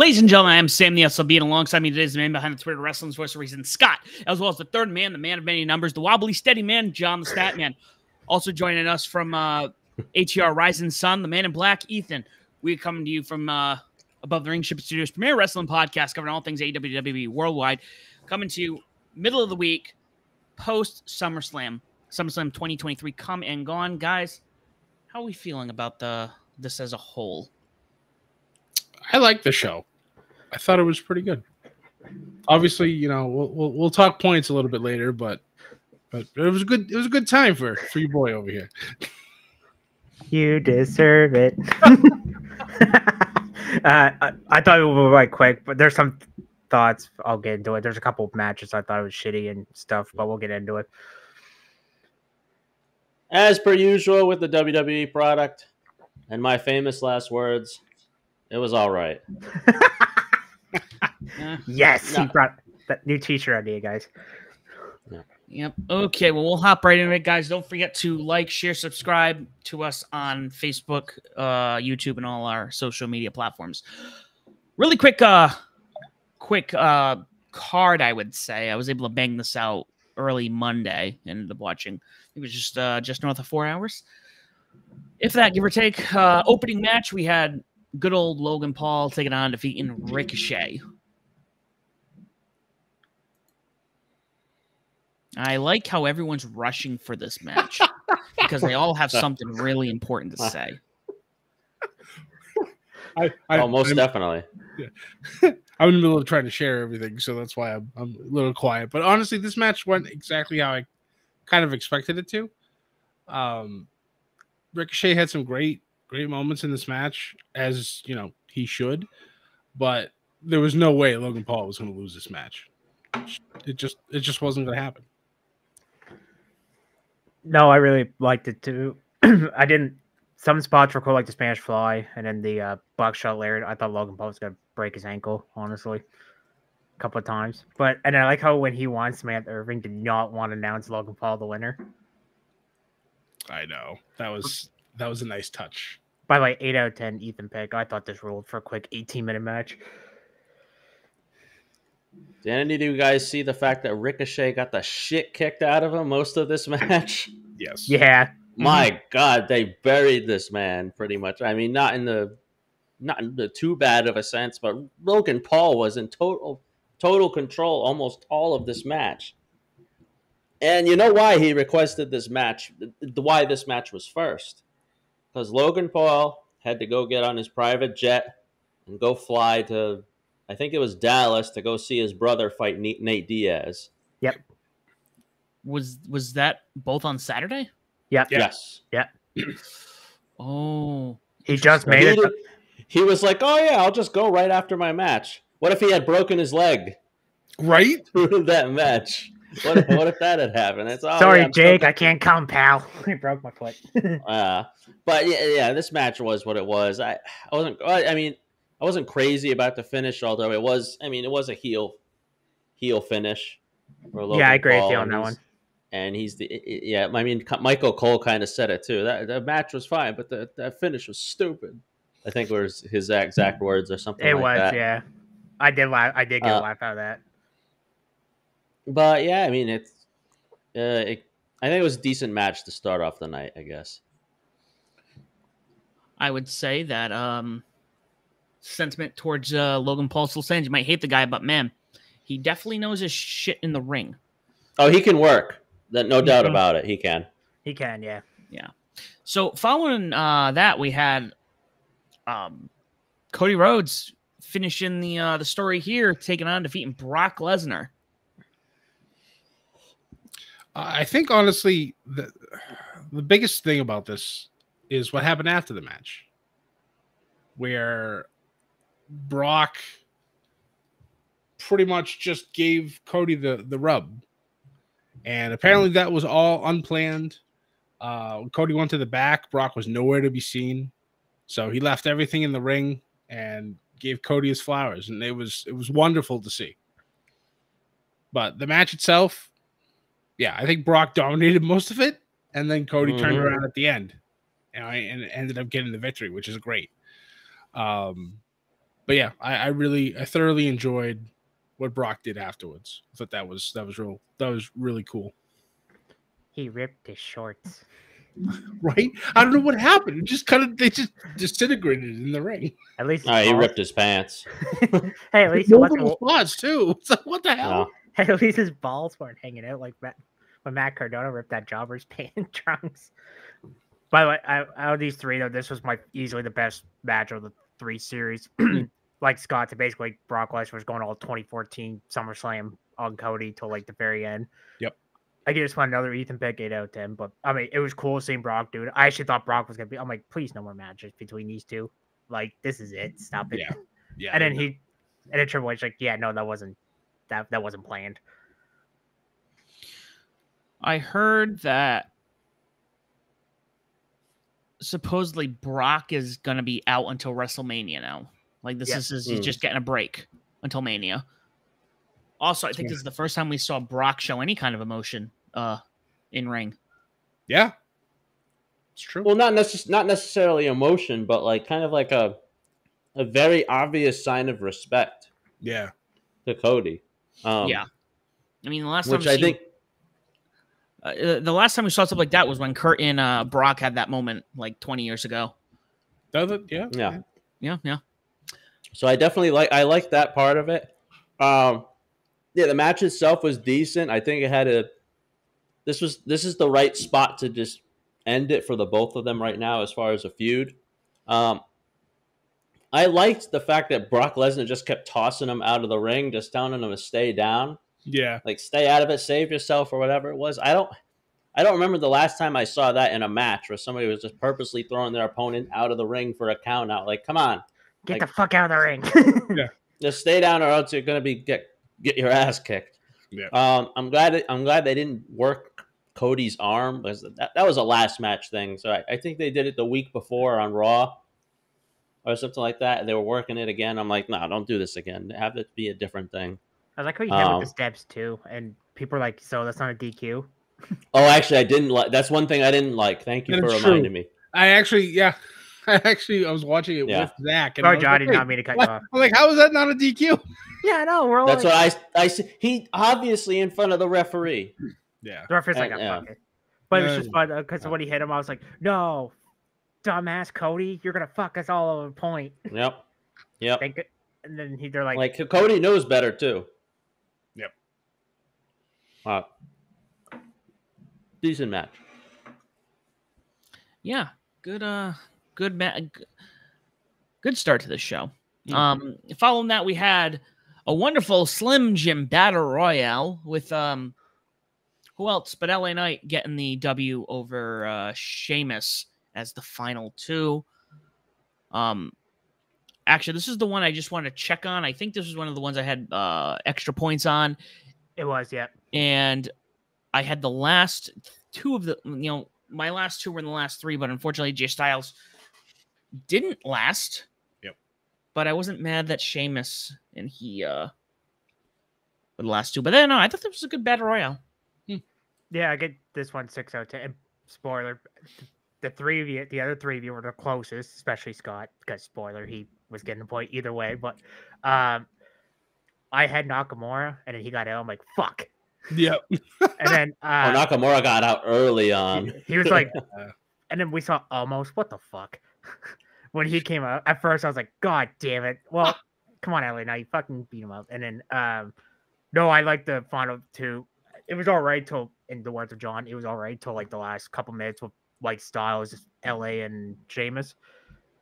Ladies and gentlemen, I am Sam the SLB, and alongside me today is the man behind the Twitter Wrestling's voice of reason, Scott, as well as the third man, the man of many numbers, the wobbly steady man, John the Stat Man. Also joining us from uh, ATR Rising Sun, the man in black, Ethan. We're coming to you from uh, Above the Ring Ship Studios, premier wrestling podcast covering all things AEW worldwide. Coming to you middle of the week, post SummerSlam, SummerSlam 2023 come and gone. Guys, how are we feeling about the this as a whole? I like the show. I thought it was pretty good. Obviously, you know, we'll, we'll we'll talk points a little bit later, but but it was a good it was a good time for for your boy over here. You deserve it. uh, I, I thought it would be quite quick, but there's some thoughts. I'll get into it. There's a couple of matches I thought it was shitty and stuff, but we'll get into it. As per usual with the WWE product, and my famous last words, it was all right. Uh, Yes, No. he brought that new T-shirt idea, guys. Yep. Okay. Well, we'll hop right into it, guys. Don't forget to like, share, subscribe to us on Facebook, uh, YouTube, and all our social media platforms. Really quick, uh, quick uh, card. I would say I was able to bang this out early Monday. Ended up watching. It was just uh, just north of four hours, if that, give or take. Uh, opening match, we had good old Logan Paul taking on defeating Ricochet. I like how everyone's rushing for this match because they all have something really important to say. I, I oh, most I'm, definitely. I'm in the middle of trying to share everything, so that's why I'm, I'm a little quiet. But honestly, this match went exactly how I kind of expected it to. Um, Ricochet had some great, great moments in this match, as you know he should, but there was no way Logan Paul was going to lose this match. It just, it just wasn't going to happen. No, I really liked it too. I didn't. Some spots were cool, like the Spanish Fly, and then the uh, buckshot lariat. I thought Logan Paul was gonna break his ankle, honestly, a couple of times. But and I like how when he won, Samantha Irvin did not want to announce Logan Paul the winner. I know that was that was a nice touch. By like eight out of ten, Ethan pick. I thought this ruled for a quick 18 minute match. Did any of you guys see the fact that Ricochet got the shit kicked out of him most of this match? Yes. Yeah, mm-hmm. My God, they buried this man pretty much. I mean, not in the not in the too bad of a sense, but Logan Paul was in total total control almost all of this match. And you know why he requested this match? Why this match was first, because Logan Paul had to go get on his private jet and go fly to, I think it was Dallas, to go see his brother fight Nate Nate Diaz. Was was that both on Saturday? yeah, Yes. Yeah. Oh, He just made he, it. he was like, "Oh yeah, I'll just go right after my match." What if he had broken his leg Right? through that match? What if, what if that had happened? It's oh, Sorry, yeah, Jake, so- I can't come, pal. I broke my foot. Uh, but yeah, yeah, this match was what it was. I, I wasn't. I I mean, I wasn't crazy about the finish, although it was. I mean, it was a heel, heel finish. for Logan yeah, I agree with you on that one. And he's the i- i- yeah. I mean, Michael Cole kind of said it too. That the match was fine, but the that finish was stupid. I think was his exact words or something. It like was, that. yeah. I did laugh. I did get Uh, a laugh out of that. But yeah, I mean, it's. Uh, it, I think it was a decent match to start off the night. I guess. I would say that um, sentiment towards uh, Logan Paul still stands. You might hate the guy, but man, he definitely knows his shit in the ring. Oh, he can work. That no doubt Mhm. about it. He can. He can, yeah, yeah. So following uh, that, we had um, Cody Rhodes finishing the uh, the story here, taking on defeating Brock Lesnar. I think honestly, the the biggest thing about this is what happened after the match, where Brock pretty much just gave Cody the the rub, and apparently that was all unplanned. Uh, Cody went to the back. Brock was nowhere to be seen, so he left everything in the ring and gave Cody his flowers, and it was it was wonderful to see. But the match itself, yeah, I think Brock dominated most of it, and then Cody turned Mhm. around at the end, you know, and ended up getting the victory, which is great. Um, but yeah, I, I really, I thoroughly enjoyed what Brock did afterwards. I thought that was that was real, that was really cool. He ripped his shorts. Right? I don't know what happened. It just kind of they just disintegrated in the ring. At least All right, he ripped his pants. hey, at least it wasn't, Multiple spots too. It's like, what the hell? No. hey, at least his balls weren't hanging out like Matt, when Matt Cardona ripped that jobber's pant trunks. By the way, I, out of these three, though, this was my easily the best match of the three series. like Scott, to basically Brock Lesnar was going all 2014 SummerSlam on Cody till like the very end. Yep. I just want another Ethan pick out of ten, but I mean it was cool seeing Brock do it. I actually thought Brock was gonna be. I'm like, please no more matches between these two. Like this is it. Stop it. Yeah. Yeah. And then he, and then Triple H like, yeah, no, that wasn't that that wasn't planned. I heard that supposedly Brock is going to be out until WrestleMania now. Like this Yeah. is is he's Mm. just getting a break until Mania. Also, I think this is the first time we saw Brock show any kind of emotion uh in ring. yeah. It's true. Well, not necess- not necessarily emotion, but like kind of like a a very obvious sign of respect yeah. to Cody. Um, yeah. I mean, the last which time I we think uh, the last time we saw something like that was when Kurt and uh, Brock had that moment like 20 years ago. Does it? Yeah. Yeah. Yeah, yeah. So I definitely like I like that part of it. Um yeah, the match itself was decent. I think it had a this was this is the right spot to just end it for the both of them right now as far as a feud. Um I liked the fact that Brock Lesnar just kept tossing him out of the ring, just telling him to stay down, Yeah. like stay out of it, save yourself or whatever it was. I don't I don't remember the last time I saw that in a match where somebody was just purposely throwing their opponent out of the ring for a count out. Like, come on. Get Like- the fuck out of the ring. just stay down or else you're gonna be get get your ass kicked. Yeah. Um, I'm glad that, I'm glad they didn't work Cody's arm because that, that was a last match thing. So I, I think they did it the week before on Raw or something like that. They were working it again. I'm like, no, don't do this again. Have it be a different thing. I like how you hit Um, with the steps too, and people are like, so that's not a DQ. Oh, actually, I didn't like. That's one thing I didn't like. Thank you That for reminding true. me. I actually, yeah. I actually, I was watching it Yeah. with Zach. And I Sorry, was John, I did not mean to cut what?" you off. I'm like, how is that not a DQ? Yeah, no, we're That's like, what I I s- he obviously in front of the referee. Yeah. the referee's like, Uh, "Oh, yeah. fuck it. But it's Yeah. just fun because when he hit him, I was like, no, dumbass Cody, you're gonna fuck us all over point. Yep. Yep. Think it, and then he, they're like, Like Cody knows better too. Yep. Uh, decent match. Yeah, good uh good ma- good start to the show. Mhm. Um following that we had a wonderful Slim Jim Battle Royale with um who else but LA Knight getting the W over uh Sheamus as the final two. Um actually this is the one I just want to check on. I think this was one of the ones I had uh extra points on it was, yeah. and I had the last two of the you know my last two were in the last three, but unfortunately AJ Styles didn't last. Yep. But I wasn't mad that Sheamus and he uh were the last two. But then no, I thought that was a good battle royale. Yeah, I get this one six out of ten. Spoiler: the three of you, the other three of you were the closest, especially Scott, because spoiler, he was getting the point either way. But um, I had Nakamura, and then he got out. I'm like, fuck. Yep. And then oh, uh, Nakamura got out early on. he, he was like, and then we saw almost what the fuck when he came out. At first, I was like, God damn it! Well, come on, Ellie, now you fucking beat him up. And then, um, no, I like the final two. It was all right till, in the words of John, it was all right till like the last couple minutes with like Styles, LA, and Sheamus.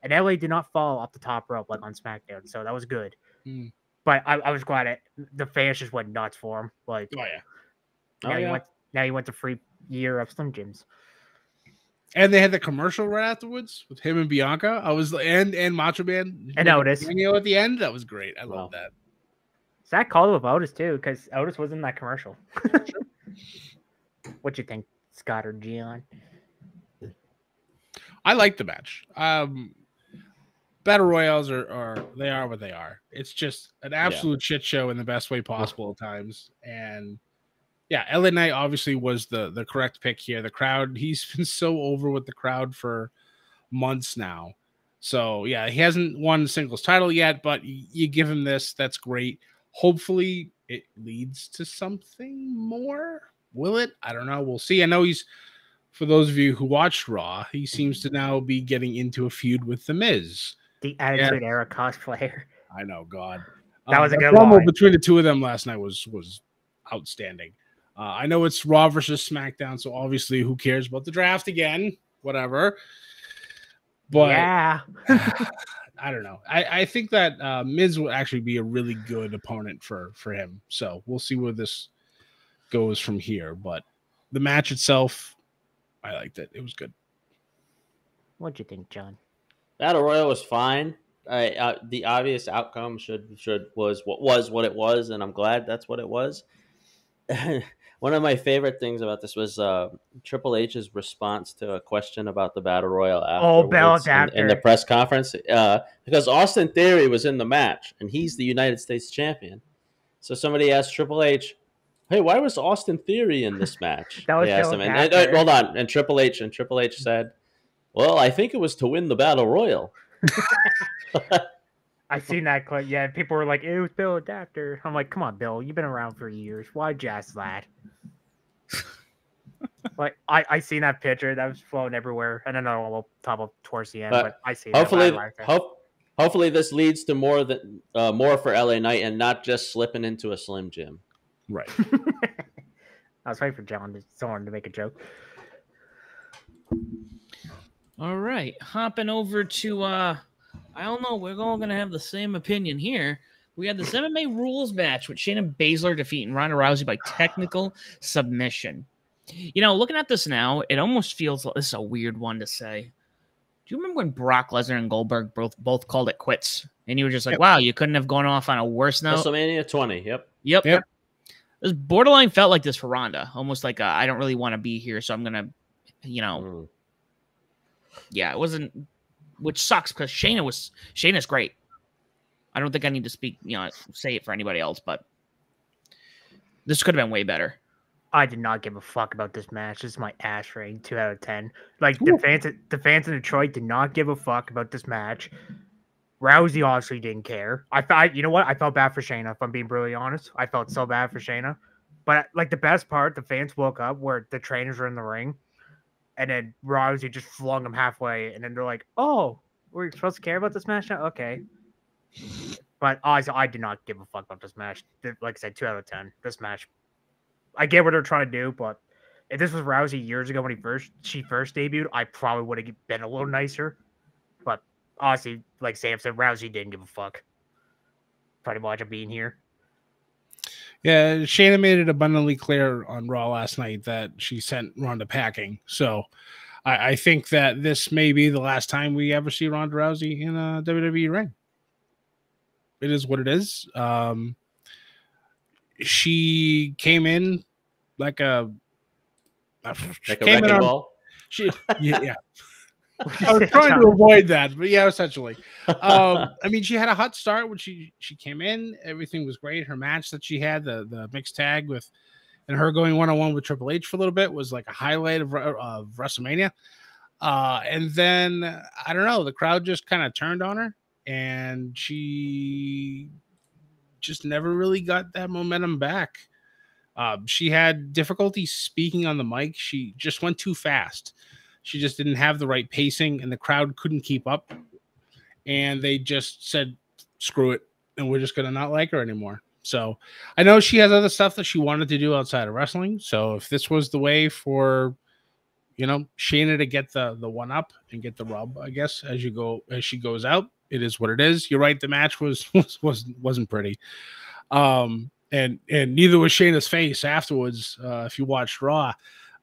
And LA did not fall off the top rope like on SmackDown, so that was good. Hmm. But I, I was glad it the fans just went nuts for him. Like oh yeah. Oh, now you yeah. went now you went to free year of Slim Jims. And they had the commercial right afterwards with him and Bianca. I was and and Macho Man And Otis. Daniel at the end. That was great. I Wow. love that. Zach called with Otis too, because Otis was in that commercial. what you think, Scott or Gian? I like the match. Um, battle royals are, are they are what they are. It's just an absolute shit show in the best way possible at times. And yeah, LA Knight obviously was the the correct pick here. The crowd, he's been so over with the crowd for months now. So yeah, he hasn't won the singles title yet, but you give him this, that's great. Hopefully, it leads to something more. Will it? I don't know. We'll see. I know he's for those of you who watched Raw, he seems to now be getting into a feud with the Miz. The Attitude Era cosplayer. I know, God. That was a um, good promo between the two of them last night was was outstanding. Uh, I know it's Raw versus SmackDown, so obviously, who cares about the draft again? Whatever. But yeah. I don't know. I, I think that uh, Miz will actually be a really good opponent for for him. So we'll see where this goes from here. But the match itself, I liked it. It was good. What'd you think, John? Battle Royal was fine. I, uh, the obvious outcome should should was what was what it was, and I'm glad that's what it was. One of my favorite things about this was uh, Triple H's response to a question about the Battle Royal Oh, afterwards in, in the press conference uh, because Austin Theory was in the match and he's the United States champion. So somebody asked Triple H, "Hey, why was Austin Theory in this match?" That was asked him, and, and- Apter. hold on, and Triple H and Triple H said, "Well, I think it was to win the Battle Royal." I seen that clip. Yeah, people were like, "It was Bill Apter." I'm like, "Come on, Bill, you've been around for years. Why just that?" like, I I seen that picture that was floating everywhere, and then I'll top up towards the end. But But, I see. hopefully, I like that. hope, hopefully this leads to more than uh, more for LA Knight and not just slipping into a Slim Jim. Right. I was waiting for John to someone to make a joke. All right, hopping over to uh I don't know, we're all gonna have the same opinion here. We had the MMA rules match with Shayna Baszler defeating Ronda Rousey by technical submission. You know, looking at this now, it almost feels like this is a weird one to say. Do you remember when Brock Lesnar and Goldberg both both called it quits? And you were just like, Yep. wow, you couldn't have gone off on a worse note. WrestleMania 20. Yep. Yep. Yep. This borderline felt like this for Ronda, almost like I I don't really want to be here, so I'm gonna, you know, Mm. yeah, it wasn't, which sucks because Shayna was Shayna's great. I don't think I need to speak, you know, say it for anybody else, but this could have been way better. I did not give a fuck about this match. This is my ass ring, two out of ten. Like the fans, the fans in Detroit did not give a fuck about this match. Rousey obviously didn't care. I thought, you know what? I felt bad for Shayna. If I'm being brutally honest, I felt so bad for Shayna. But like the best part, the fans woke up where the trainers were in the ring, and then Rousey just flung him halfway, and then they're like, "Oh, we're supposed to care about this match now?" Okay. But honestly, I did not give a fuck about this match. Like I said, two out of ten. This match I get what they're trying to do, but if this was Rousey years ago when he first she first debuted, I probably would have been a little nicer. But honestly, like Sam said, Rousey didn't give a fuck. Pretty much of being here. Yeah, Shayna made it abundantly clear on Raw last night that she sent Ronda packing. So I, I think that this may be the last time we ever see Ronda Rousey in a WWE ring. It is what it is. Um, she came in like a Like a came in on- ball. She, yeah, yeah. I was trying to avoid that, but yeah, essentially. Um, I mean, she had a hot start when she she came in. Everything was great. Her match that she had, the the mixed tag with, and her going one on one with Triple H for a little bit was like a highlight of, of WrestleMania. Uh, and then I don't know, the crowd just kind of turned on her, and she just never really got that momentum back. Uh, she had difficulty speaking on the mic. She just went too fast. She just didn't have the right pacing, and the crowd couldn't keep up. And they just said, "Screw it," and we're just gonna not like her anymore. So I know she has other stuff that she wanted to do outside of wrestling. So if this was the way for, you know, Shayna to get the the one up and get the rub, I guess as you go as she goes out, it is what it is. You're right. The match was was, was wasn't pretty. Um, and and neither was Shayna's face afterwards. Uh, if you watched Raw,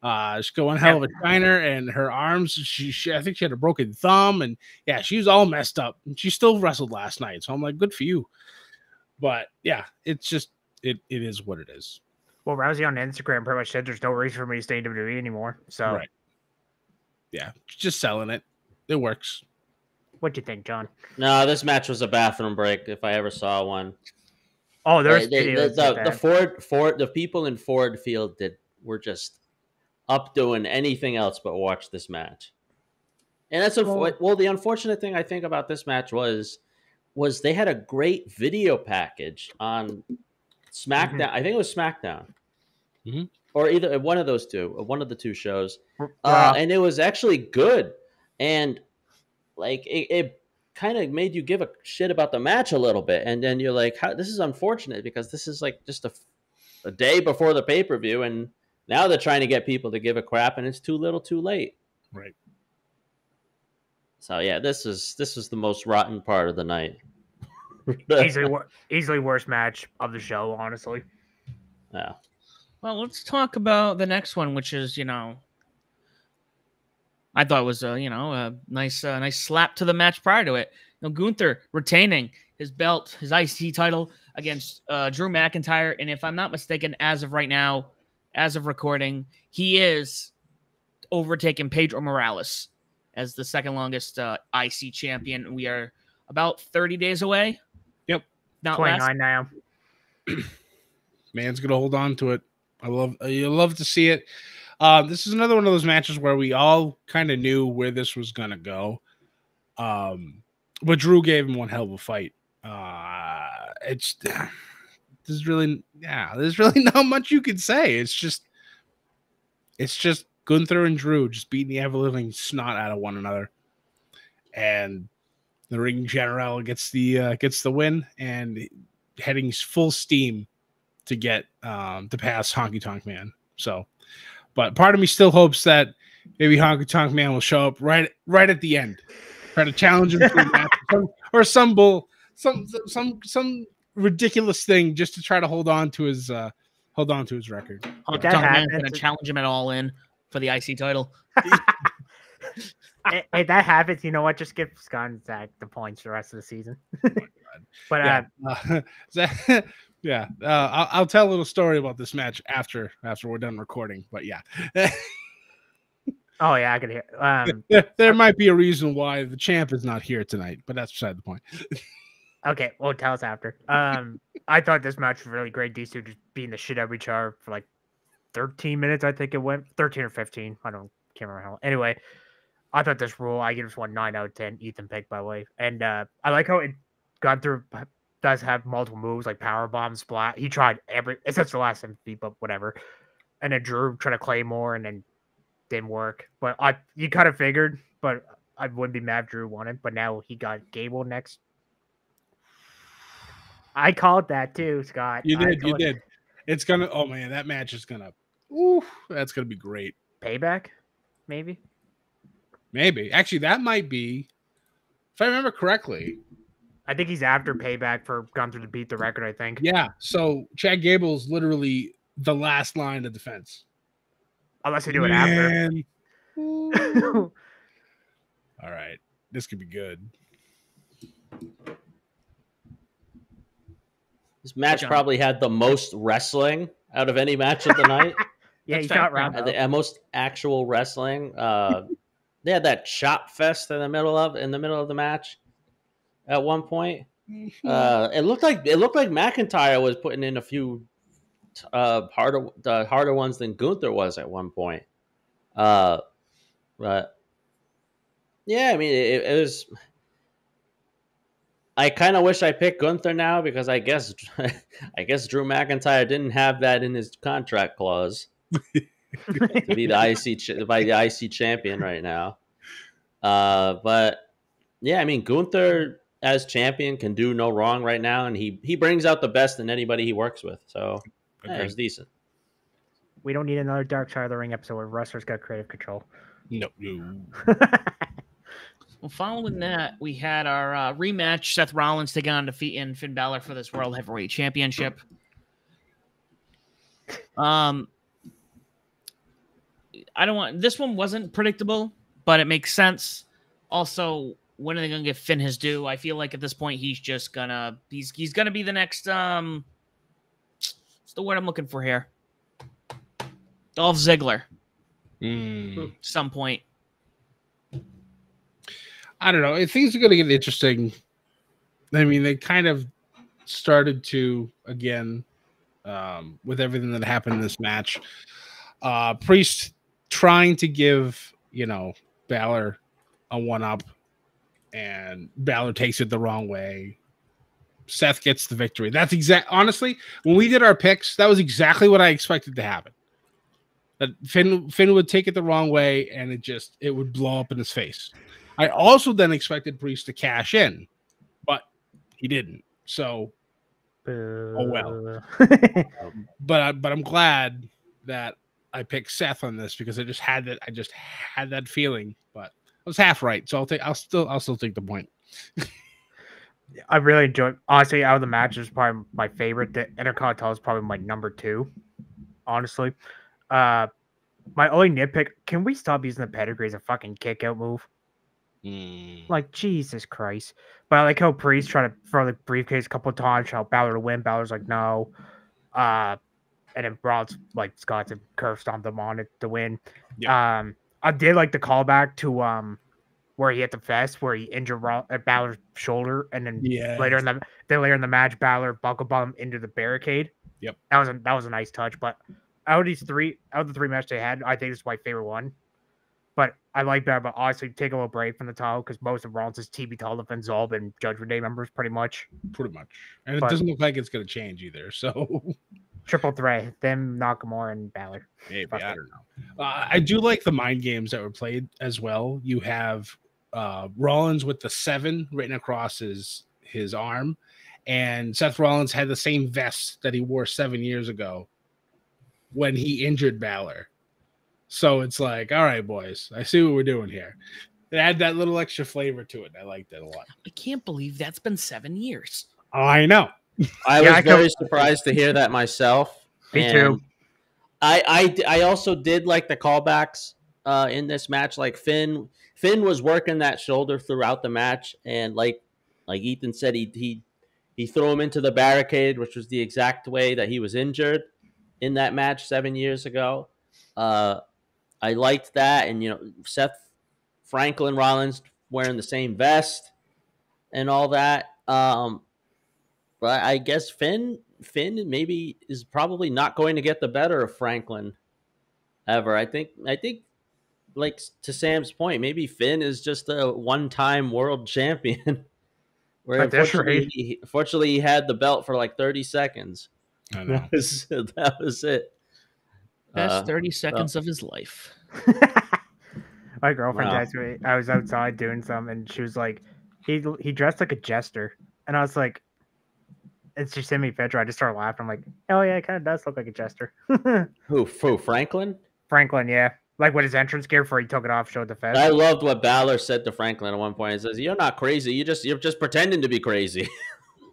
uh, she's got one hell of a shiner, and her arms. She, she, I think she had a broken thumb, and yeah, she was all messed up. And she still wrestled last night, so I'm like, good for you. But yeah, it's just it it is what it is. Well, Rousey on Instagram pretty much said there's no reason for me to stay in WWE anymore. So Right. Yeah, just selling it. It works. What do you think, John? No, this match was a bathroom break if I ever saw one. Oh, there's They- they- the, the, the. Ford Ford the people in Ford Field did were just up doing anything else but watch this match. And that's a Well- well. The unfortunate thing I think about this match was was they had a great video package on SmackDown. I think it was SmackDown, Mhm. or either one of those two, one of the two shows, uh, and it was actually good. And like it, it kind of made you give a shit about the match a little bit, and then you're like, "How this is unfortunate because this is like just a, a day before the pay per view, and now they're trying to get people to give a crap, and it's too little, too late." Right. So yeah, this is this is the most rotten part of the night. easily, wor- easily worst match of the show, honestly. yeah. Well, let's talk about the next one, which is you know, I thought was a you know a nice uh, nice slap to the match prior to it. You know, Gunther retaining his belt, his IC title against uh, Drew McIntyre, and if I'm not mistaken, as of right now, as of recording, he is overtaking Pedro Morales as the second longest uh, IC champion. We are about 30 days away. Yep. Not less. 29 now. man's gonna hold on to it. I love you love to see it. Uh, this is another one of those matches where we all kind of knew where this was gonna go. Um, but Drew gave him one hell of a fight. Uh, it's there's really yeah, there's really not much you can say. It's just it's just Gunther and Drew just beating the ever living snot out of one another, and the ring general gets the uh, gets the win and heading full steam to get um to pass Honky Tonk Man. So, but part of me still hopes that maybe Honky Tonk Man will show up right right at the end, try to challenge him to match or some- or some bull, some some some ridiculous thing just to try to hold on to his uh hold on to his record. Honky that Tonk happens- going to challenge him at all in for the IC title. I- if that happens, you know what? Just give Scott and the points the rest of the season. but uh, Yeah, uh, that- yeah. Uh, I'll, I'll tell a little story about this match after after we're done recording. But yeah, oh yeah, I could hear. Um, there, there might be a reason why the champ is not here tonight, but that's beside the point. Okay, well, tell us after. Um, I thought this match was really great. These two just beating the shit out of each other for like 13 minutes. I think it went 13 or 15. I don't can't remember how. Anyway, I thought this rule. I give this one nine out of 10. Ethan pick by the way, and uh, I like how it got through. Does have multiple moves like power bomb, splat. He tried every. It's just the last MVP, but whatever. And then Drew tried to claymore and then didn't work. But I you kind of figured, but I wouldn't be mad if Drew won it. But now he got Gable next. I called that too, Scott. You did, you did. It's gonna. Oh man, that match is gonna. Ooh, that's gonna be great. Payback, maybe. Maybe actually, that might be. If I remember correctly, I think he's after payback for Gunther to beat the record. I think. yeah. So Chad Gable's literally the last line of defense. Unless they do it after. Man. Ooh. All right, this could be good. This match John. probably had the most wrestling out of any match of the night. yeah, That's he's fair. not. Uh, the uh, most actual wrestling. Uh, they had that chop fest in the middle of in the middle of the match. At one point, uh, it looked like it looked like McIntyre was putting in a few uh, harder the harder ones than Gunther was at one point. Uh, but yeah, I mean, it, it was. I kind of wish I picked Gunther now because I guess I guess Drew McIntyre didn't have that in his contract clause to be the IC ch- by the IC champion right now. Uh, but yeah, I mean Gunther as champion can do no wrong right now, and he he brings out the best in anybody he works with. So yeah, it decent. we don't need another Dark Side of the Ring episode where wrestlers got creative control. No, no. Well, following that, we had our uh, rematch: Seth Rollins taking on defeat in Finn Balor for this World Heavyweight Championship. Um, I don't want this one wasn't predictable, but it makes sense. Also, when are they gonna give Finn his due? I feel like at this point he's just gonna he's he's gonna be the next um. What's the word I'm looking for here? Dolph Ziggler. Mm. At some point. I don't know. Things are going to get interesting. I mean, they kind of started to again um, with everything that happened in this match. Uh, Priest trying to give you know Balor a one up, and Balor takes it the wrong way. Seth gets the victory. That's exact. Honestly, when we did our picks, that was exactly what I expected to happen. That Finn Finn would take it the wrong way, and it just it would blow up in his face. I also then expected Priest to cash in, but he didn't. So, Oh well. but I, but I'm glad that I picked Seth on this because I just had that I just had that feeling. But I was half right, so I'll take I'll still I'll still take the point. I really enjoyed. Honestly, out of the matches, probably my favorite. The Intercontinental is probably my number two. Honestly, uh, my only nitpick: can we stop using the pedigree as a fucking kick out move? Like Jesus Christ! But I like how Priest tried to throw the briefcase a couple of times, how Balor to win. Balor's like no, uh, and then Braun's like Scott's to curve stomp them on it to win. Um, I did like the callback to um where he hit the vest, where he injured Ra- uh, Balor's shoulder, and then Yeah. later in the then later in the match, Balor buckle bomb into the barricade. Yep. that was a that was a nice touch. But out of these three, out of the three matches they had, I think this is my favorite one. But I like that. But honestly, take a little break from the title because most of Rollins' TV title defense all been Judgment Day members pretty much. pretty much. And it doesn't look like it's going to change either. So Triple threat, them Nakamura and Balor. maybe Fuck I it. don't know. Uh, I do like the mind games that were played as well. You have uh, Rollins with the seven written across his his arm, and Seth Rollins had the same vest that he wore seven years ago when he injured Balor. So it's like, all right, boys, I see what we're doing here. It had that little extra flavor to it. I liked it a lot. I can't believe that's been seven years. Oh, I know. I Yeah, was I can- very surprised to hear that myself. Me and too. I, I d- I also did like the callbacks uh, in this match. Like Finn Finn was working that shoulder throughout the match, and like like Ethan said, he he he threw him into the barricade, which was the exact way that he was injured in that match seven years ago. Uh, I liked that, and you know Seth Franklin Rollins wearing the same vest and all that. Um, but I guess Finn Finn maybe is probably not going to get the better of Franklin ever. I think I think like to Sam's point, maybe Finn is just a one-time world champion. Where unfortunately, rate. he, fortunately he had the belt for like 30 seconds. I know. That was, that was it. Best Uh, 30 seconds of his life. My girlfriend Wow. texted me. I was outside doing something, and she was like, "He he dressed like a jester," and I was like, "And she sent me a picture." I just started laughing. I'm like, "Oh yeah, it kind of does look like a jester." who, who Franklin? Franklin, yeah, like with his entrance gear before he took it off, showed the fez. I loved what Balor said to Franklin at one point. He says, "You're not crazy. You just you're just pretending to be crazy."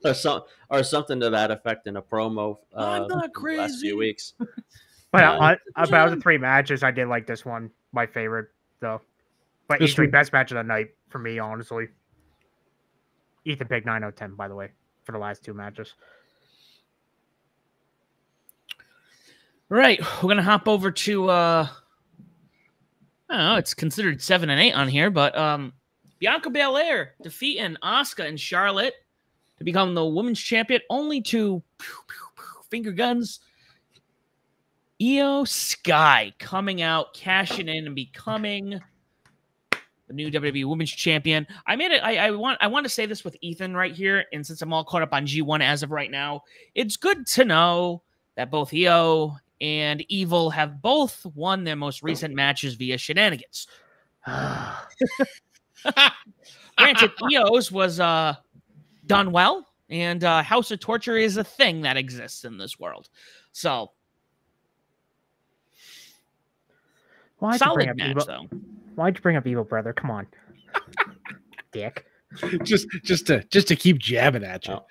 Or, some, or something to that effect in a promo. I'm uh, not the Last few weeks. But uh, about the three matches, I did like this one, my favorite though. But This easily one- best match of the night for me, honestly. Ethan picked 9 out of 10, by the way, for the last two matches. Right. We're gonna hop over to uh I don't know, it's considered seven and eight on here, but um Bianca Belair defeating Asuka and Charlotte to become the women's champion, only to pew, pew, pew, finger guns. Io Sky coming out, cashing in, and becoming the new WWE Women's Champion. I made it. I, I want. I want to say this with Ethan right here, and since I'm all caught up on G1 as of right now, it's good to know that both Io and Evil have both won their most recent matches via shenanigans. Granted, Io's was uh, done well, and uh, House of Torture is a thing that exists in this world. So Why'd you bring solid up match, Evil? though. Why'd you bring up Evil Brother? Come on, dick. just just to just to keep jabbing at you. Oh.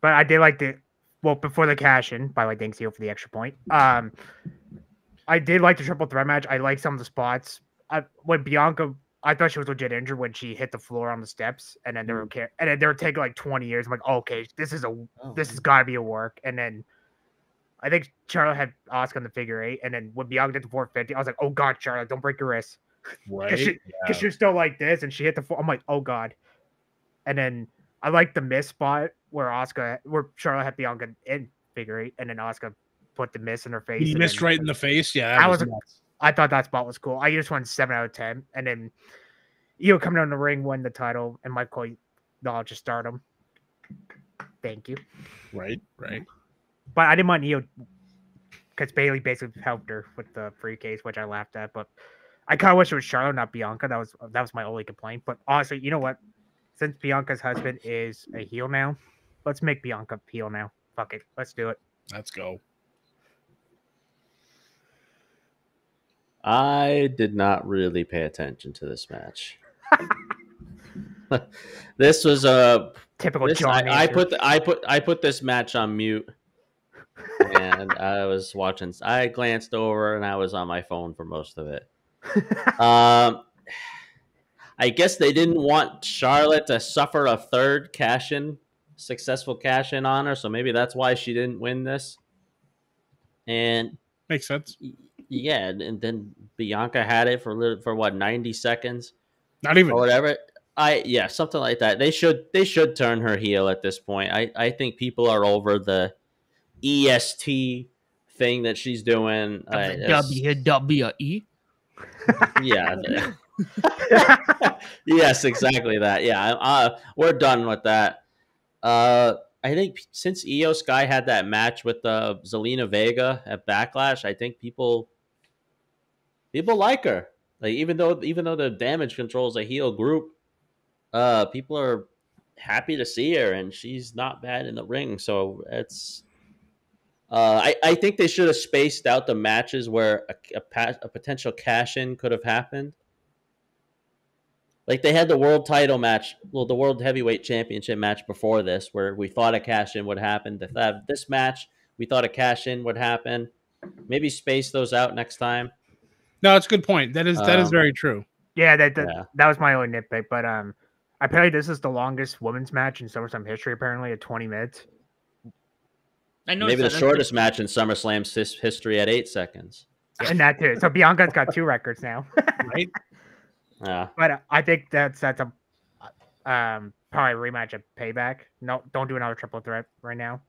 But I did like the well before the cash in. By the way, thanks Io for the extra point. Um, I did like the triple threat match. I like some of the spots. I, when Bianca, I thought she was legit injured when she hit the floor on the steps, and then they were ca- and then they were taking like twenty years. I'm like, okay, this is a this has got to be a work. And then I think Charlotte had Asuka on the figure eight, and then when Bianca did the 450, I was like, oh god, Charlotte, don't break your wrist Right? because she, Yeah. she was still like this, and she hit the floor. I'm like, oh god. And then I like the mist spot where Asuka, where Charlotte had Bianca in figure eight, and then Asuka put the mist in her face. He missed then- right in the face. Yeah, I was nuts. I thought that spot was cool. I just went seven out of ten, and then Io coming down the ring, win the title, and no, I'll just start him. Thank you. Right, right. But I didn't mind Io because Bayley basically helped her with the briefcase, which I laughed at. But I kind of wish it was Charlotte, not Bianca. That was that was my only complaint. But honestly, you know what? Since Bianca's husband is a heel now, let's make Bianca a heel now. Fuck it, let's do it. Let's go. I did not really pay attention to this match. this was a Typical this, John. I, I put the, I put I put this match on mute, and I was watching. I glanced over, and I was on my phone for most of it. Um, I guess they didn't want Charlotte to suffer a third cash in, successful cash in on her, so maybe that's why she didn't win this. And Makes sense. yeah, and then Bianca had it for little, for what ninety seconds Not even. or whatever. I yeah, something like that. They should they should turn her heel at this point. I I think people are over the EST thing that she's doing. I- WWE. yeah. yes, exactly that. Yeah, uh, we're done with that. Uh, I think since Io Sky had that match with uh, Zelina Vega at Backlash, I think people people like her. Like even though even though the Damage Control is a heel group, uh, people are happy to see her, and she's not bad in the ring. So it's. Uh, I, I think they should have spaced out the matches where a, a, pa- a potential cash in could have happened. Like they had the world title match, well, the world heavyweight championship match before this, where we thought a cash in would happen. To have this match, we thought a cash in would happen. Maybe space those out next time. No, it's a good point. That is that is Um, very true. yeah, that that, Yeah. that was my only nitpick. But um, apparently this is the longest women's match in SummerSlam history. Apparently at 20 minutes. I know Maybe the shortest match in SummerSlam's his- history at eight seconds. and that too. So Bianca's got two records now. Right? Yeah. but uh, I think that's that's a um probably a rematch of Payback. No, don't do another triple threat right now.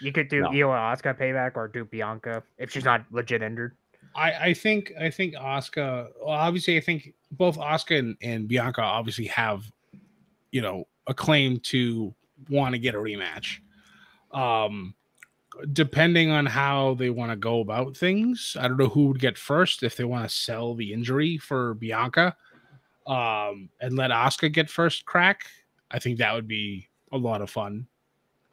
You could do No. Io and Asuka Payback or do Bianca if she's not legit injured. I, I think I think Asuka. Well, obviously, I think both Asuka and, and Bianca obviously have, you know, a claim to want to get a rematch. Um, depending on how they want to go about things, I don't know who would get first if they want to sell the injury for Bianca, um, and let Asuka get first crack. I think that would be a lot of fun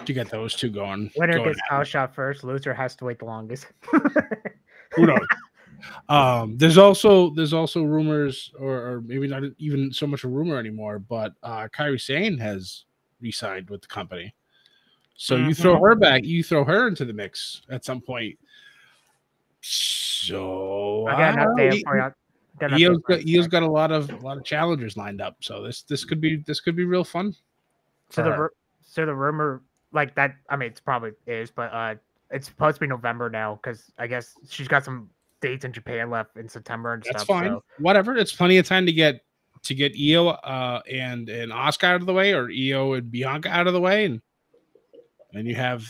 to get those two going. Winner gets house shot first. Loser has to wait the longest. who knows um there's also there's also rumors or, or maybe not even so much a rumor anymore but uh Kairi Sane has re-signed with the company so you throw her back you throw her into the mix at some point so I got an update for you. Got an Io's update for got. Io's got a lot of a lot of challengers lined up so this this could be this could be real fun So the her. so the rumor like that. I mean, it's probably is, but uh, it's supposed to be November now because I guess she's got some dates in Japan left in September and That's stuff. fine. so- Whatever. It's plenty of time to get to get Io uh, and and Asuka out of the way, or Io and Bianca out of the way, and and you have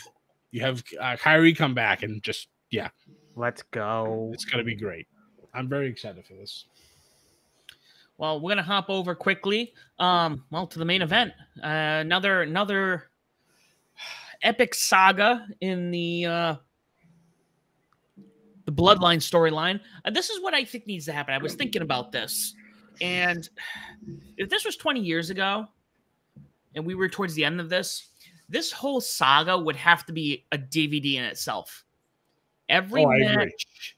you have uh, Kairi come back and just yeah, Let's go. it's gonna be great. I'm very excited for this. Well, we're gonna hop over quickly. Um, well, to the main event. Uh, another another epic saga in the uh, the Bloodline storyline. Uh, this is what I think needs to happen. I was thinking about this, and if this was 20 years ago, and we were towards the end of this, this whole saga would have to be a DVD in itself. Every Oh, match,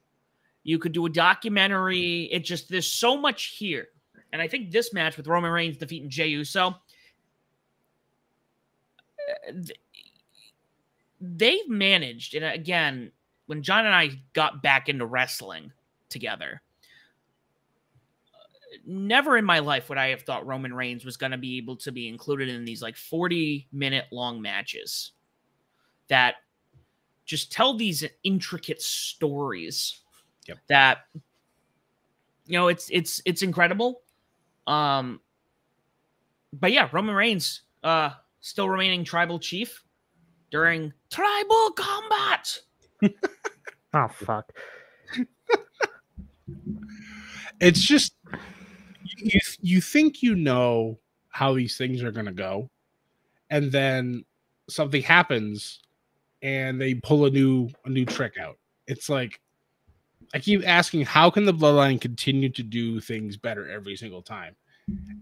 you could do a documentary. It just there's so much here, and I think this match with Roman Reigns defeating Jey Uso, uh, they've managed. And again, when John and I got back into wrestling together, never in my life would I have thought Roman Reigns was going to be able to be included in these like 40 minute long matches that just tell these intricate stories Yep. that you know it's it's it's incredible um but yeah Roman Reigns uh still remaining tribal chief during tribal combat Oh fuck. It's just you you think you know how these things are going to go, and then something happens, and they pull a new a new trick out. It's like I keep asking, how can the Bloodline continue to do things better every single time?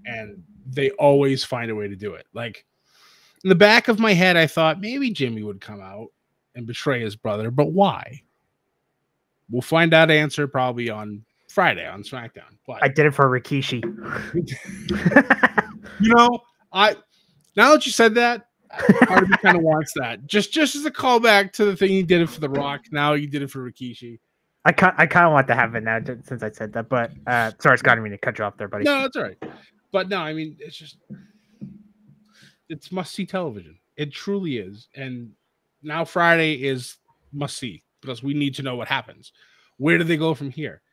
And they always find a way to do it. Like in the back of my head, I thought maybe Jimmy would come out and betray his brother, but why? We'll find out answer probably on Friday on SmackDown. But I did it for Rikishi. you know, I now that you said that, part of me kind of wants that. Just just as a callback to the thing you did it for The Rock. Now you did it for Rikishi. I kind I kind of want to have it now since I said that, but uh, sorry, Scott, I mean to cut you off there, buddy. No, that's all right. But no, I mean, it's just it's must see television. It truly is. And now Friday is must see because we need to know what happens. Where do they go from here?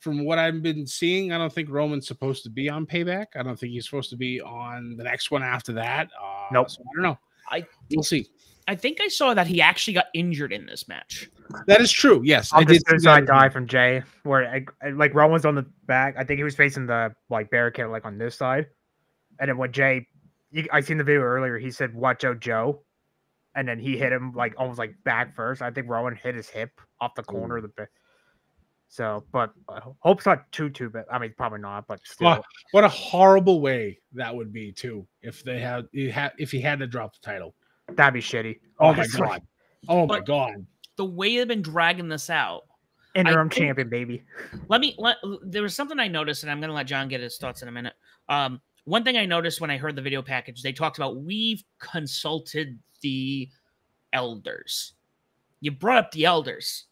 From what I've been seeing, I don't think Roman's supposed to be on payback. I don't think he's supposed to be on the next one after that. Uh, Nope. so I don't know. I We'll see. I think I saw that he actually got injured in this match. That is true. Yes, I'll I did. just see suicide that. die from Jey, where I, I- like Roman's on the back. I think he was facing the like barricade like on this side, and then when Jey, you, I seen the video earlier. He said, "Watch out, Joe," and then he hit him like almost like back first. I think Roman hit his hip off the corner of the. Ba- So, but I ho- hope it's not too too bad. I mean, probably not, but still. Well, What a horrible way that would be too if they had he had if he had to drop the title. That'd be shitty. Oh my god. Oh my But- god. The way they've been dragging this out. Interim think- champion, baby. Let me let there was something I noticed, and I'm gonna let John get his thoughts in a minute. Um, one thing I noticed when I heard the video package, they talked about we've consulted the elders. You brought up the elders,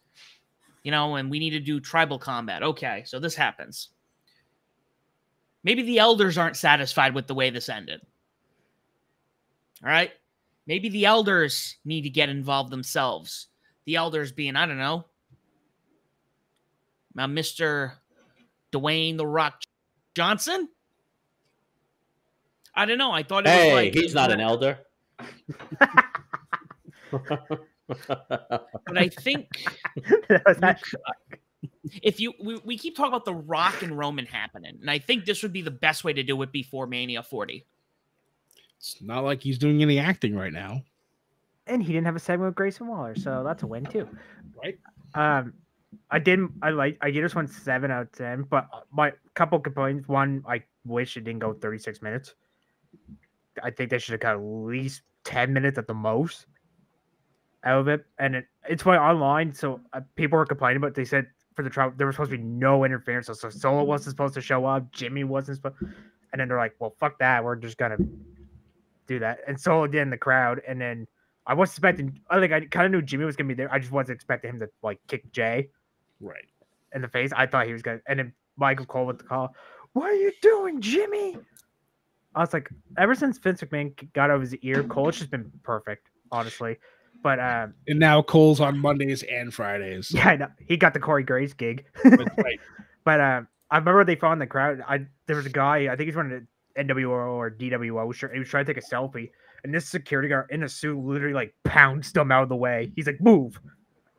you know, and we need to do tribal combat. Okay, so this happens. Maybe the elders aren't satisfied with the way this ended. All right. Maybe the elders need to get involved themselves. The elders being, I don't know, uh, Mr. Dwayne the Rock Johnson. I don't know. I thought it was Hey, like he's not an elder. but I think That was that- if you we, we keep talking about the Rock and Roman happening, and I think this would be the best way to do it before Mania 40. It's not like he's doing any acting right now. and he didn't have a segment with Grayson Waller, so that's a win too. Right. Um, I didn't. I like. I gave this one seven out of ten, but my couple complaints. One, I wish it didn't go thirty six minutes. I think they should have got at least ten minutes at the most out of it. And it, it's why online, so uh, people were complaining, but they said for the trial there was supposed to be no interference. So, so Solo wasn't supposed to show up. Jimmy wasn't supposed. And then they're like, "Well, fuck that. We're just gonna do that." And Solo did in the crowd, and then I was expecting. I think I kind of knew Jimmy was gonna be there. I just wasn't expecting him to like kick Jey Right. in the face. I thought he was gonna. And then Michael Cole with the call. What are you doing, Jimmy? I was like, ever since Vince McMahon got over his ear, Cole's just been perfect, honestly. But um, And now Cole's on Mondays and Fridays. yeah, I know. he got the Corey Graves gig. Right. But um, I remember they found the crowd. I there was a guy. I think he's wearing NWO or DWO shirt. He was trying to take a selfie, and this security guard in a suit literally like pounced him out of the way. He's like, "Move!"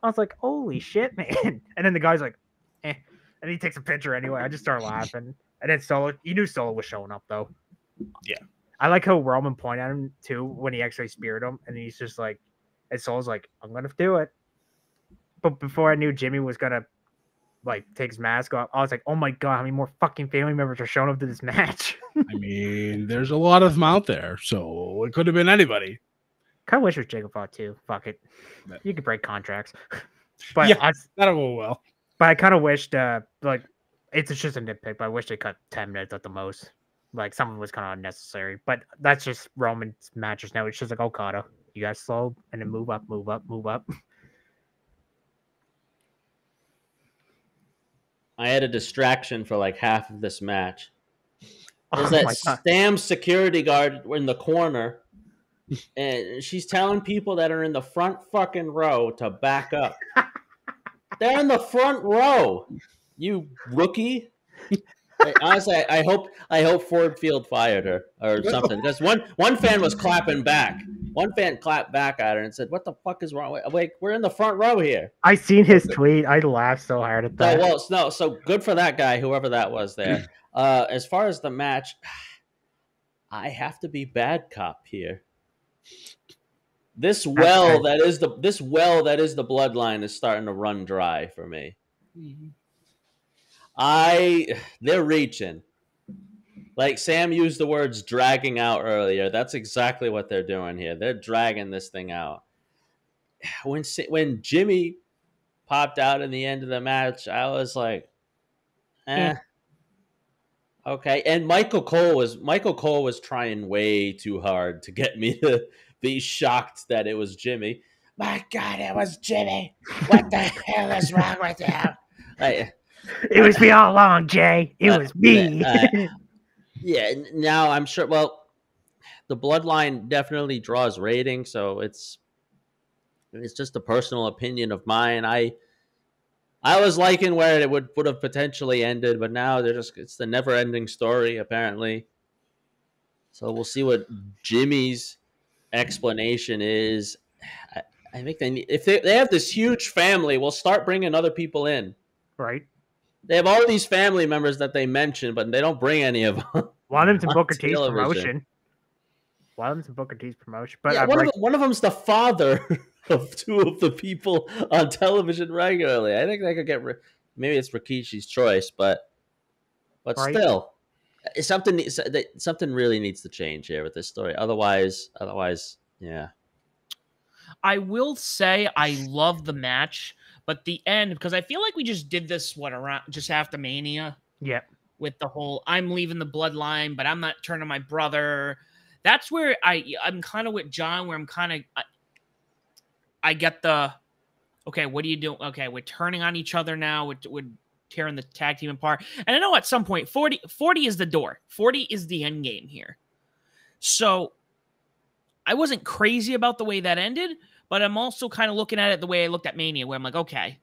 I was like, "Holy shit, man!" And then the guy's like, "Eh," and he takes a picture anyway. I just started laughing. And then Solo, you knew Solo was showing up though. Yeah. I like how Roman pointed at him too when he actually speared him, and he's just like, and Solo's like, "I'm gonna do it." But before I knew Jimmy was gonna like take his mask off, I was like, "Oh my god, how many more fucking family members are showing up to this match?" I mean, there's a lot of them out there, so it could have been anybody. kind of wish it was Jacob Fatu too. Fuck it, Yeah. you could break contracts. but Yeah. I, That'll go well. but I kind of wished, uh, like, it's just a nitpick. But I wish they cut ten minutes at the most. Like, something was kind of unnecessary. But that's just Roman's matches now. It's just like Okada. You guys slow and then move up, move up, move up. I had a distraction for like half of this match. Oh There's Oh that damn security guard in the corner, and she's telling people that are in the front fucking row to back up. They're in the front row, you rookie. Like, Honestly, I, I hope I hope Ford Field fired her or something. Because one one fan was clapping back. One fan clapped back at her and said, "What the fuck is wrong? Wait, Wait, we're in the front row here." I seen his tweet. I laughed so hard at So that. well, no, so good for that guy, whoever that was there. Uh, as far as the match, I have to be bad cop here. This well that is the this well that is the bloodline is starting to run dry for me. I they're reaching. Like Sam used the words dragging out earlier. That's exactly what they're doing here. They're dragging this thing out. When when Jimmy popped out in the end of the match, I was like, eh. Okay. And Michael Cole was Michael Cole was trying way too hard to get me to be shocked that it was Jimmy. My God, it was Jimmy. What the hell is wrong with him? Like, It was me all along, Jey. It Uh, was me. uh, yeah now i'm sure well the bloodline definitely draws ratings so it's it's just a personal opinion of mine i i was liking where it would would have potentially ended but now they're just it's the never ending story apparently so we'll see what jimmy's explanation is i, I think they need if they, they have this huge family we'll start bringing other people in right. They have all these family members that they mention but they don't bring any of them One of them's in Booker T's television. promotion. One of them's in Booker T's promotion. But yeah, one, like, of them, one of them's the father of two of the people on television regularly. I think they could get ri- maybe it's Rikishi's choice, but but Right. still, eh, something needs- something really needs to change here with this story. Otherwise, otherwise, yeah, I will say I love the match, but the end because I feel like we just did this what around just after Mania yeah, with the whole I'm leaving the bloodline, but I'm not turning my brother. That's where I I'm kind of with John, where I'm kind of I, I get the okay. What are you doing? Okay, we're turning on each other now. We're, we're tearing the tag team apart, and I know at some point 40 40 is the door. Forty is the end game here. So I wasn't crazy about the way that ended, but I'm also kind of looking at it the way I looked at Mania, where I'm like, okay,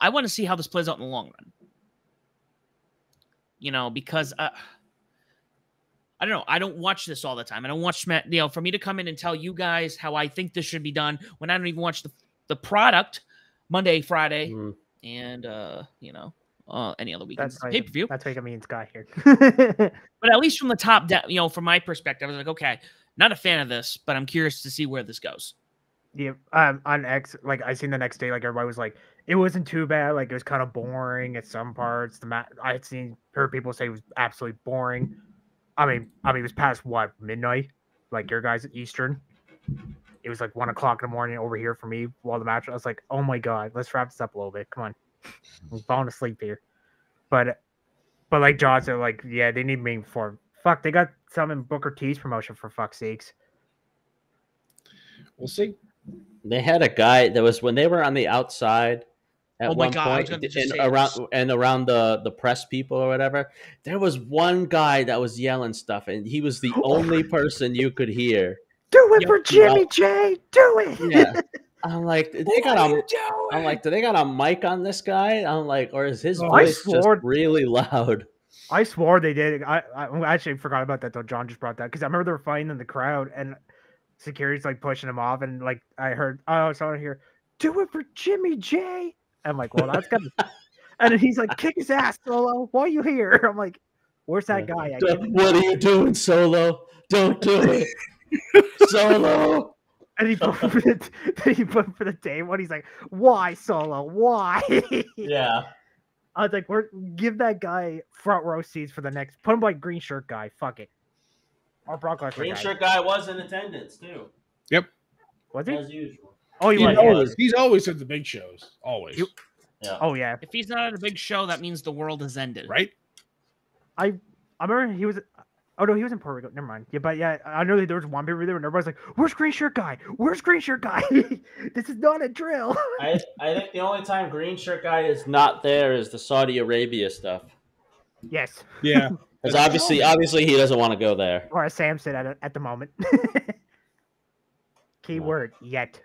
I want to see how this plays out in the long run. You know, because uh, I don't know. I don't watch this all the time. I don't watch Smack. You know, for me to come in and tell you guys how I think this should be done when I don't even watch the the product Monday, Friday, Mm. and uh, you know, uh, any other weekends that's why pay per view. That's why you got me and Scott here. But at least from the top down, you know, from my perspective, I was like, okay, not a fan of this, but I'm curious to see where this goes. yeah, um, on X, like I seen the next day, like everybody was like, it wasn't too bad. Like it was kind of boring at some parts. The mat, I had seen heard people say it was absolutely boring. I mean, I mean, it was past what midnight, like your guys at Eastern. It was like one o'clock in the morning over here for me while the match. I was like, oh my god, let's wrap this up a little bit. Come on, I'm falling asleep here. But, but like John said, like yeah, they need me for fuck. They got some in Booker T's promotion for fuck's sakes. We'll see. they had a guy that was when they were on the outside. At Oh my one God, I was point, gonna just and around this. and around the the press people or whatever, there was one guy that was yelling stuff, and he was the only person you could hear. Do it Yep, for yep. Jimmy J. Do it. Yeah. I'm like, they got a. I'm like, do they got a mic on this guy? I'm like, or is his Oh, voice just really loud? I swore they did. I, I actually forgot about that though. John just brought that because I remember they were fighting in the crowd and security's like pushing him off and like I heard oh someone here do it for Jimmy J. I'm like well that's gonna and then he's like kick his ass solo. Why are you here? I'm like where's that guy? I Don't- give him- What are you doing, Solo? Don't do it, Solo. And he put for the then he put for the day one. He's like why solo? Why? Yeah. I was like we're give that guy front row seats for the next. Put him like green shirt guy. Fuck it. Or Brock Lesnar Green guy. shirt guy was in attendance too, Yep. Was he? as usual. Oh, he He's was. yeah. always, he's always at the big shows. Always. You- Yeah. Oh yeah. If he's not at a big show, that means the world has ended. Right? I I remember he was. Oh no, he was in Puerto Rico. Never mind. Yeah, but yeah, I know that there was one paper there, and everybody's like, "Where's green shirt guy? Where's green shirt guy? this is not a drill." I, I think the only time green shirt guy is not there is the Saudi Arabia stuff. yes, Yeah. Because obviously, obviously, he doesn't want to go there. or as Sam said at at the moment. Keyword yet.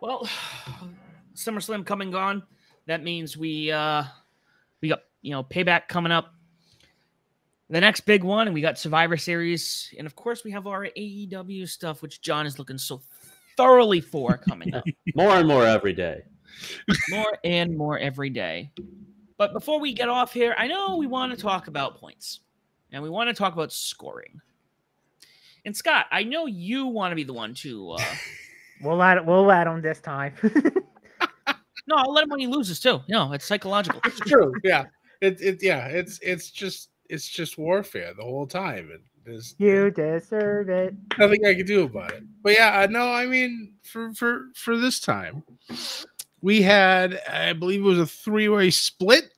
Well, SummerSlam coming gone. That means we uh we got you know payback coming up. The next big one, and we got Survivor Series, and of course we have our AEW stuff, which John is looking so thoroughly for coming up. More and more every day. more and more every day. But before we get off here, I know we want to talk about points and we want to talk about scoring. And Scott, I know you want to be the one to. Uh, we'll let we'll let him this time. no, I'll let him when he loses too. No, it's psychological. It's true. Yeah. It, it yeah. It's it's just it's just warfare the whole time. And there's you deserve it. Nothing I can do about it. But yeah, no, I mean for for for this time, we had I believe it was a three way split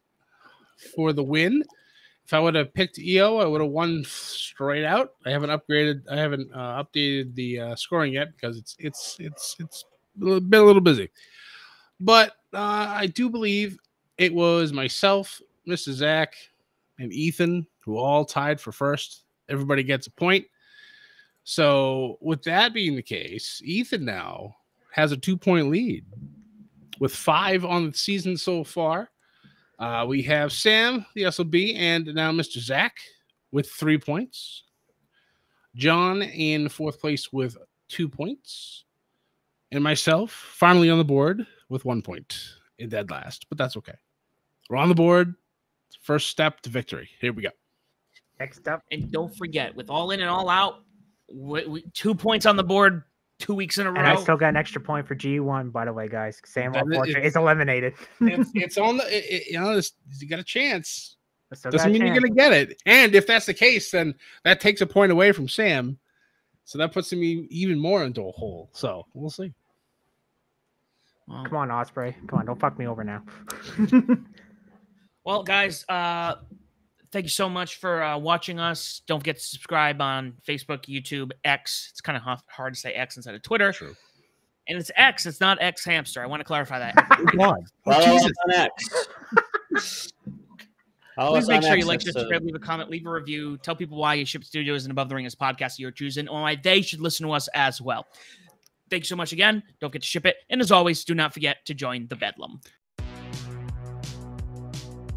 for the win. If I would have picked EO, I would have won straight out. I haven't upgraded. I haven't uh, updated the uh, scoring yet because it's it's it's it's been a little busy. But uh, I do believe it was myself, Mr. Zach, and Ethan who all tied for first. Everybody gets a point. So with that being the case, Ethan now has a two point lead with five on the season so far. Uh, we have Sam, the SOB, and now Mr. Zach with three points. John in fourth place with two points. And myself finally on the board with one point in dead last, but that's okay. We're on the board. First step to victory. Here we go. Next up. And don't forget, with all in and all out, we, we, two points on the board two weeks in a row. And I still got an extra point for G1, by the way, guys. Sam Portrait is eliminated. it's, it's, on the, it, you know, you got a chance. Doesn't mean chance. you're going to get it. And if that's the case, then that takes a point away from Sam. So that puts him even more into a hole. So we'll see. Come on, Ospreay. Come on, don't fuck me over now. well, guys, uh, thank you so much for uh, watching us. Don't forget to subscribe on Facebook, YouTube, X. It's kind of hard to say X instead of Twitter. True. And it's X. It's not X hamster. I want to clarify that. God. Well, Jesus. on X. Please make sure you like, subscribe, leave a comment, leave a review, tell people why you Ship Studios and Above the Ring is podcast you're choosing, or why they should listen to us as well. Thank you so much again. Don't forget to ship it. And as always, do not forget to join the Bedlam.